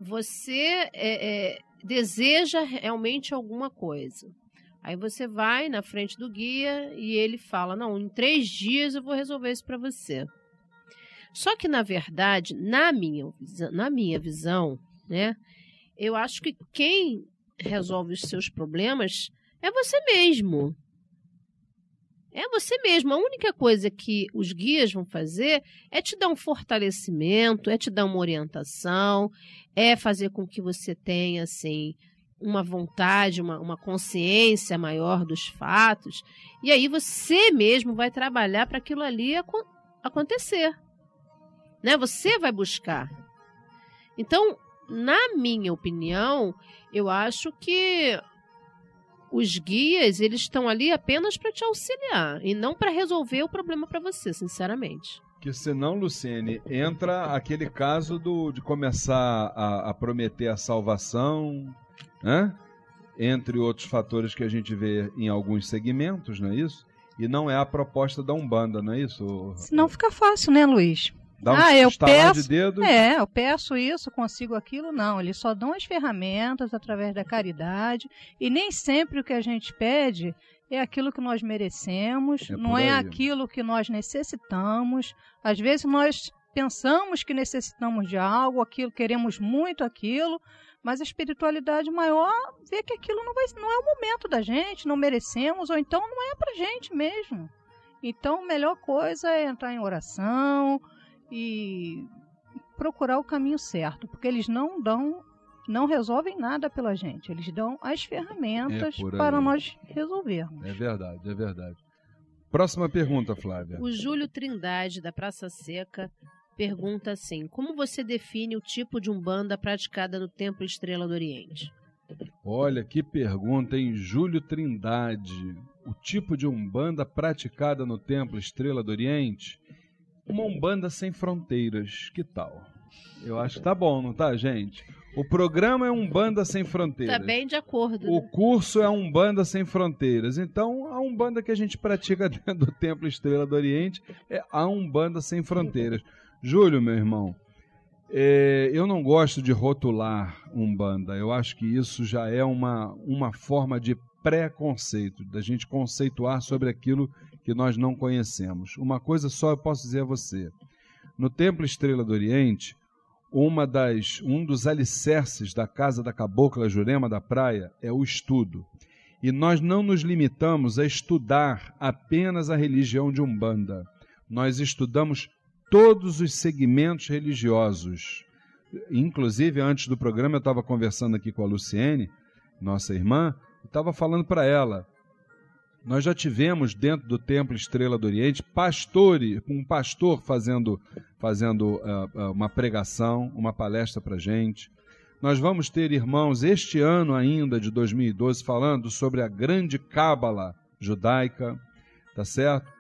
você é, é, deseja realmente alguma coisa. Aí você vai na frente do guia e ele fala: Não, em três dias eu vou resolver isso para você. Só que, na verdade, na minha, na minha visão, né, eu acho que quem resolve os seus problemas é você mesmo. É você mesmo. A única coisa que os guias vão fazer é te dar um fortalecimento, é te dar uma orientação, é fazer com que você tenha, assim, uma vontade, uma, uma consciência maior dos fatos. E aí você mesmo vai trabalhar para aquilo ali acontecer. Né? Você vai buscar. Então, na minha opinião, eu acho que os guias eles estão ali apenas para te auxiliar e não para resolver o problema para você, sinceramente. Que senão, Luciene, entra aquele caso do, de começar a, a prometer a salvação, né? entre outros fatores que a gente vê em alguns segmentos, não é isso? E não é a proposta da Umbanda, não é isso? Senão fica fácil, né, Luiz? Dá um ah, eu peço, de dedo. É, eu peço isso, consigo aquilo, não. Eles só dão as ferramentas através da caridade e nem sempre o que a gente pede é aquilo que nós merecemos, é não é aquilo que nós necessitamos. Às vezes nós pensamos que necessitamos de algo, aquilo queremos muito aquilo, mas a espiritualidade maior vê que aquilo não, vai, não é o momento da gente, não merecemos, ou então não é pra gente mesmo. Então, a melhor coisa é entrar em oração, e procurar o caminho certo, porque eles não dão, não resolvem nada pela gente, eles dão as ferramentas é para nós resolvermos. É verdade, é verdade. Próxima pergunta, Flávia. O Júlio Trindade, da Praça Seca, pergunta assim: Como você define o tipo de umbanda praticada no Templo Estrela do Oriente? Olha que pergunta, hein? Júlio Trindade. O tipo de umbanda praticada no Templo Estrela do Oriente? Uma Umbanda Sem Fronteiras, que tal? Eu acho que tá bom, não tá, gente? O programa é Umbanda Sem Fronteiras. Tá bem de acordo. O né? curso é Umbanda Sem Fronteiras. Então, a Umbanda que a gente pratica dentro do Templo Estrela do Oriente é a Umbanda Sem Fronteiras. Júlio, meu irmão, é, eu não gosto de rotular Umbanda. Eu acho que isso já é uma, uma forma de preconceito, da gente conceituar sobre aquilo que nós não conhecemos. Uma coisa só eu posso dizer a você. No Templo Estrela do Oriente, uma das, um dos alicerces da casa da cabocla Jurema da Praia é o estudo. E nós não nos limitamos a estudar apenas a religião de Umbanda. Nós estudamos todos os segmentos religiosos. Inclusive, antes do programa, eu estava conversando aqui com a Luciene, nossa irmã, e estava falando para ela nós já tivemos dentro do Templo Estrela do Oriente pastores, um pastor fazendo, fazendo uh, uma pregação, uma palestra para gente. Nós vamos ter irmãos este ano ainda, de 2012, falando sobre a grande cábala judaica, tá certo?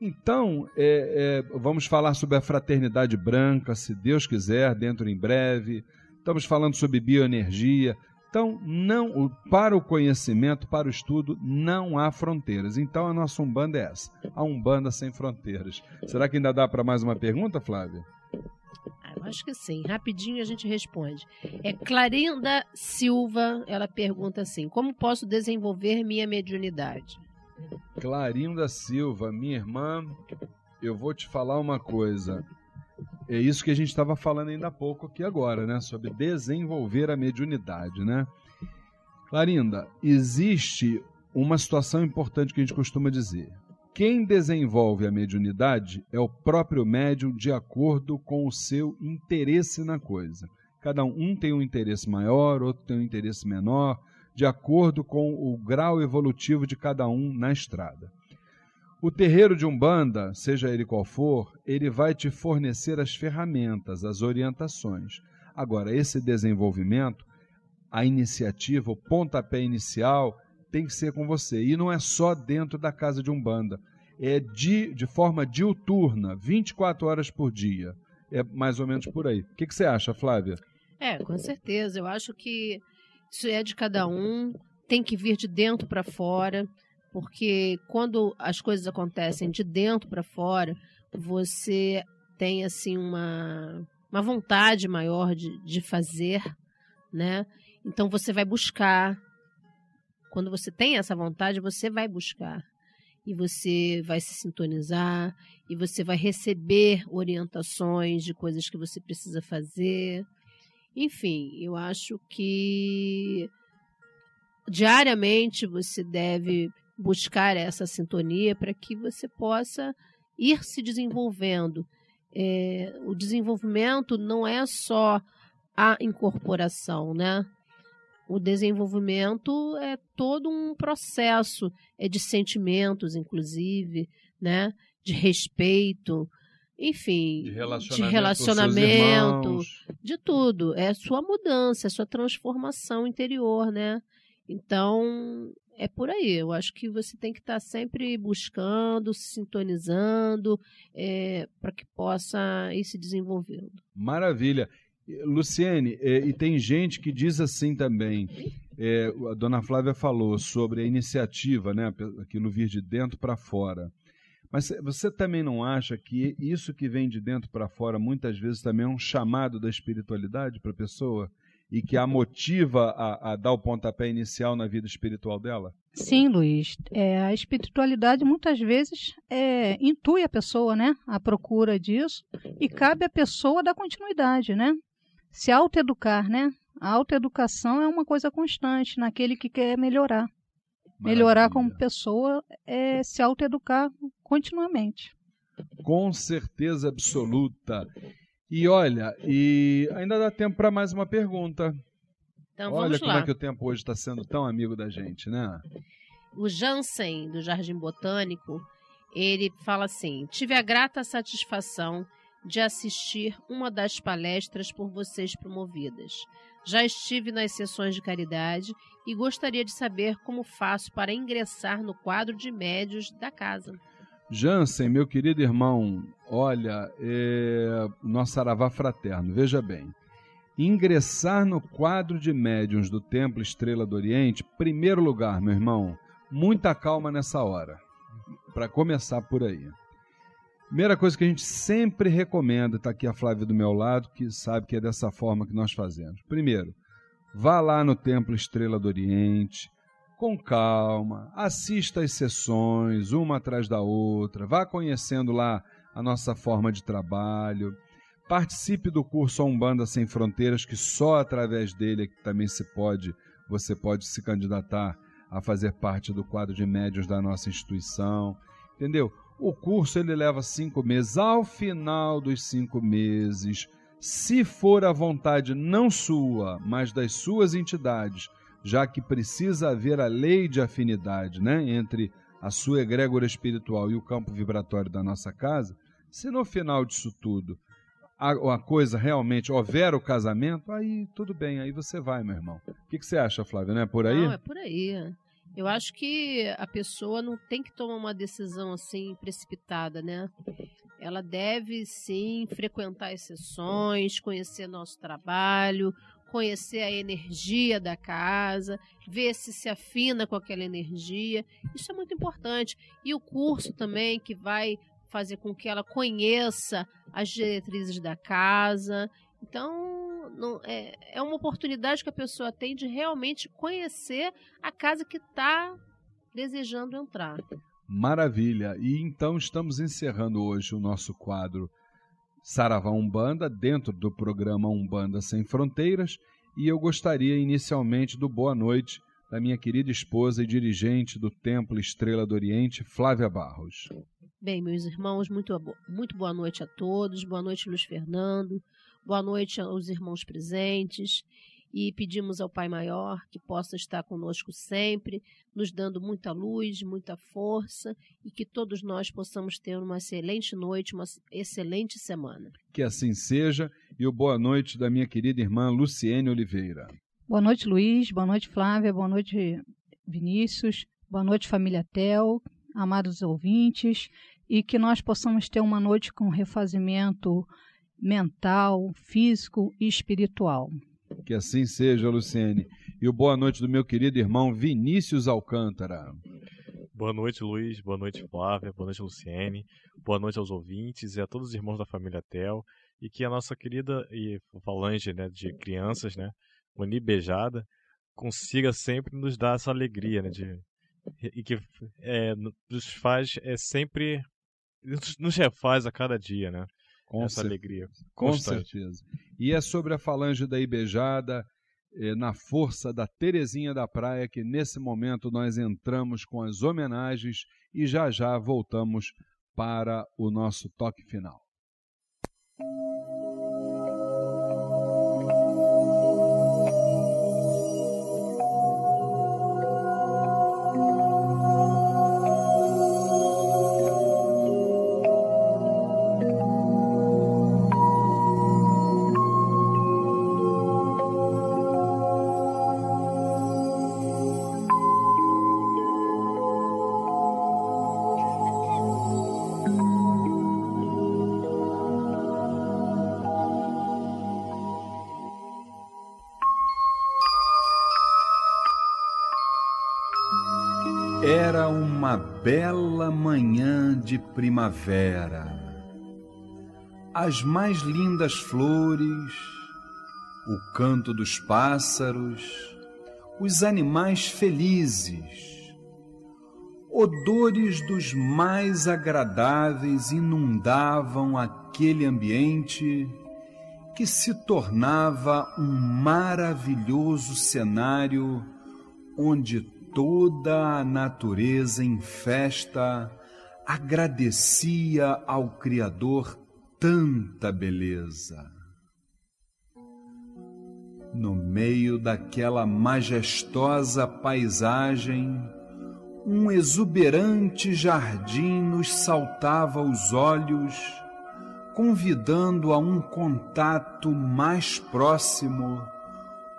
Então, é, é, vamos falar sobre a fraternidade branca, se Deus quiser, dentro em breve. Estamos falando sobre bioenergia. Então, não, para o conhecimento, para o estudo, não há fronteiras. Então, a nossa Umbanda é essa, a Umbanda sem fronteiras. Será que ainda dá para mais uma pergunta, Flávia? Ah, eu acho que sim. Rapidinho a gente responde. É Clarinda Silva, ela pergunta assim: Como posso desenvolver minha mediunidade? Clarinda Silva, minha irmã, eu vou te falar uma coisa. É isso que a gente estava falando ainda há pouco aqui agora, né? Sobre desenvolver a mediunidade, né? Clarinda, existe uma situação importante que a gente costuma dizer. Quem desenvolve a mediunidade é o próprio médium de acordo com o seu interesse na coisa. Cada um tem um interesse maior, outro tem um interesse menor, de acordo com o grau evolutivo de cada um na estrada. O terreiro de Umbanda, seja ele qual for, ele vai te fornecer as ferramentas, as orientações. Agora, esse desenvolvimento, a iniciativa, o pontapé inicial, tem que ser com você. E não é só dentro da casa de Umbanda. é de, de forma diuturna, 24 horas por dia. É mais ou menos por aí. O que, que você acha, Flávia? É, com certeza. Eu acho que isso é de cada um, tem que vir de dentro para fora, porque quando as coisas acontecem de dentro para fora, você tem assim uma, uma vontade maior de, de fazer, né? Então você vai buscar. Quando você tem essa vontade, você vai buscar. E você vai se sintonizar, e você vai receber orientações de coisas que você precisa fazer. Enfim, eu acho que diariamente você deve buscar essa sintonia para que você possa ir se desenvolvendo. É, o desenvolvimento não é só a incorporação, né? O desenvolvimento é todo um processo, é de sentimentos, inclusive, né? De respeito, enfim, de relacionamento, de, relacionamento, de tudo. É sua mudança, é sua transformação interior, né? Então, é por aí. Eu acho que você tem que estar sempre buscando, se sintonizando, é, para que possa ir se desenvolvendo. Maravilha. Luciene, é, e tem gente que diz assim também. É, a dona Flávia falou sobre a iniciativa, né? Aquilo vir de dentro para fora. Mas você também não acha que isso que vem de dentro para fora muitas vezes também é um chamado da espiritualidade para a pessoa? E que a motiva a, a, dar o pontapé inicial na vida espiritual dela? Sim, Luiz. É, a espiritualidade muitas vezes é, intui a pessoa, né? A procura disso. E cabe à pessoa dar continuidade, né? Se autoeducar, né? A autoeducação é uma coisa constante naquele que quer melhorar. Melhorar como pessoa é se autoeducar continuamente. Com certeza absoluta. E olha, e ainda dá tempo para mais uma pergunta. Então olha vamos como lá. é que o tempo hoje está sendo tão amigo da gente, né? O Jansen, do Jardim Botânico, ele fala assim: Tive a grata satisfação de assistir uma das palestras por vocês promovidas. Já estive nas sessões de caridade e gostaria de saber como faço para ingressar no quadro de médios da casa. Jansen, meu querido irmão, olha, é... nosso Saravá fraterno, veja bem. Ingressar no quadro de médiuns do Templo Estrela do Oriente, primeiro lugar, meu irmão, muita calma nessa hora, para começar por aí. Primeira coisa que a gente sempre recomenda, está aqui a Flávia do meu lado, que sabe que é dessa forma que nós fazemos. Primeiro, vá lá no Templo Estrela do Oriente, com calma, assista às sessões, uma atrás da outra, vá conhecendo lá a nossa forma de trabalho, participe do curso Umbanda Sem Fronteiras, que só através dele é que também se pode, você pode se candidatar a fazer parte do quadro de médios da nossa instituição, entendeu? O curso ele leva cinco meses. Ao final dos cinco meses, se for a vontade não sua, mas das suas entidades, já que precisa haver a lei de afinidade né, entre a sua egrégora espiritual e o campo vibratório da nossa casa, se no final disso tudo a, a coisa realmente houver o casamento, aí tudo bem, aí você vai, meu irmão. O que, que você acha, Flávio? Não é por aí? Não, é por aí. Eu acho que a pessoa não tem que tomar uma decisão assim precipitada, né? Ela deve sim frequentar as sessões, conhecer nosso trabalho, conhecer a energia da casa, ver se se afina com aquela energia. Isso é muito importante. E o curso também que vai fazer com que ela conheça as diretrizes da casa. Então, não, é, é uma oportunidade que a pessoa tem de realmente conhecer a casa que está desejando entrar. Maravilha! E então estamos encerrando hoje o nosso quadro Saravá Umbanda, dentro do programa Umbanda Sem Fronteiras, e eu gostaria inicialmente do boa noite da minha querida esposa e dirigente do Templo Estrela do Oriente, Flávia Barros. Bem, meus irmãos, muito, muito boa noite a todos, boa noite, Luiz Fernando, boa noite aos irmãos presentes e pedimos ao Pai Maior que possa estar conosco sempre, nos dando muita luz, muita força e que todos nós possamos ter uma excelente noite, uma excelente semana. Que assim seja e o boa noite da minha querida irmã Luciene Oliveira. Boa noite, Luiz, boa noite, Flávia, boa noite, Vinícius, boa noite, família Tel, amados ouvintes, e que nós possamos ter uma noite com refazimento mental, físico e espiritual. Que assim seja, Luciene. E o boa noite do meu querido irmão Vinícius Alcântara. Boa noite, Luiz. Boa noite, Flávia. Boa noite, Luciene. Boa noite aos ouvintes e a todos os irmãos da família Tel. E que a nossa querida e falange né, de crianças, né, Beijada, consiga sempre nos dar essa alegria, né, de, e que é, nos faz é sempre nos refaz a cada dia, né? Com essa certeza. alegria. Com certeza. E é sobre a falange da Ibejada, eh, na força da Terezinha da Praia, que nesse momento nós entramos com as homenagens e já já voltamos para o nosso toque final. Bela manhã de primavera. As mais lindas flores, o canto dos pássaros, os animais felizes, odores dos mais agradáveis inundavam aquele ambiente que se tornava um maravilhoso cenário onde toda a natureza em festa agradecia ao Criador tanta beleza. No meio daquela majestosa paisagem, um exuberante jardim nos saltava aos olhos, convidando a um contato mais próximo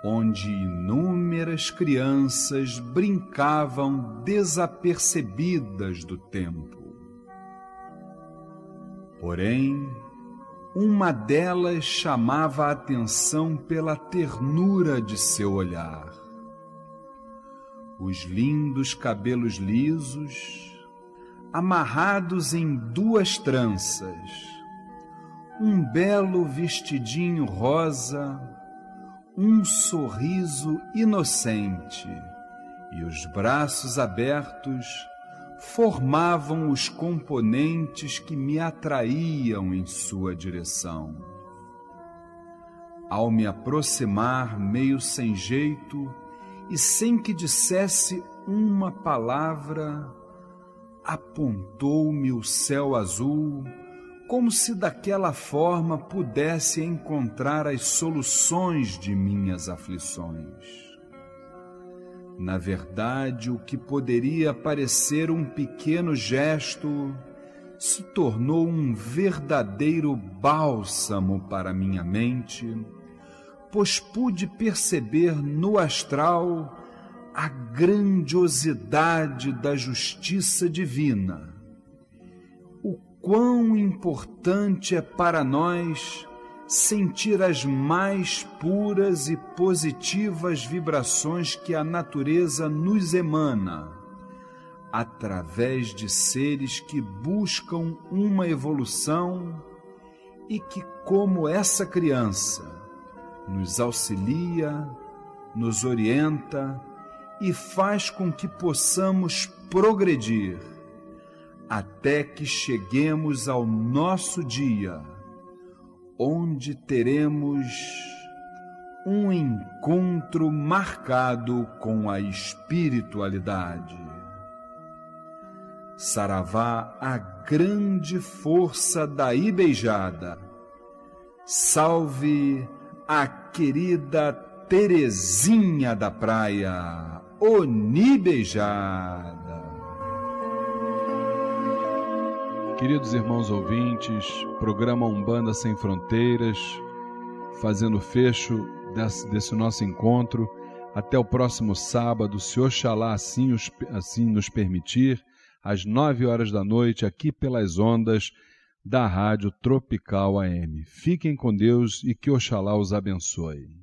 onde inúmeras crianças brincavam desapercebidas do tempo. Porém, uma delas chamava a atenção pela ternura de seu olhar. Os lindos cabelos lisos, amarrados em duas tranças, um belo vestidinho rosa um sorriso inocente e os braços abertos formavam os componentes que me atraíam em sua direção. Ao me aproximar, meio sem jeito e sem que dissesse uma palavra, apontou-me o céu azul como se daquela forma pudesse encontrar as soluções de minhas aflições. Na verdade, o que poderia parecer um pequeno gesto se tornou um verdadeiro bálsamo para minha mente, pois pude perceber no astral a grandiosidade da justiça divina quão importante é para nós sentir as mais puras e positivas vibrações que a natureza nos emana, através de seres que buscam uma evolução e que, como essa criança, nos auxilia, nos orienta e faz com que possamos progredir até que cheguemos ao nosso dia, onde teremos um encontro marcado com a espiritualidade. Saravá, a grande força da Ibeijada. Salve a querida Terezinha da Praia, Onibeijada. Queridos irmãos ouvintes, programa Umbanda Sem Fronteiras, fazendo fecho desse, desse nosso encontro. Até o próximo sábado, se Oxalá assim, assim nos permitir, às nove horas da noite, aqui pelas ondas da Rádio Tropical AM. Fiquem com Deus e que Oxalá os abençoe.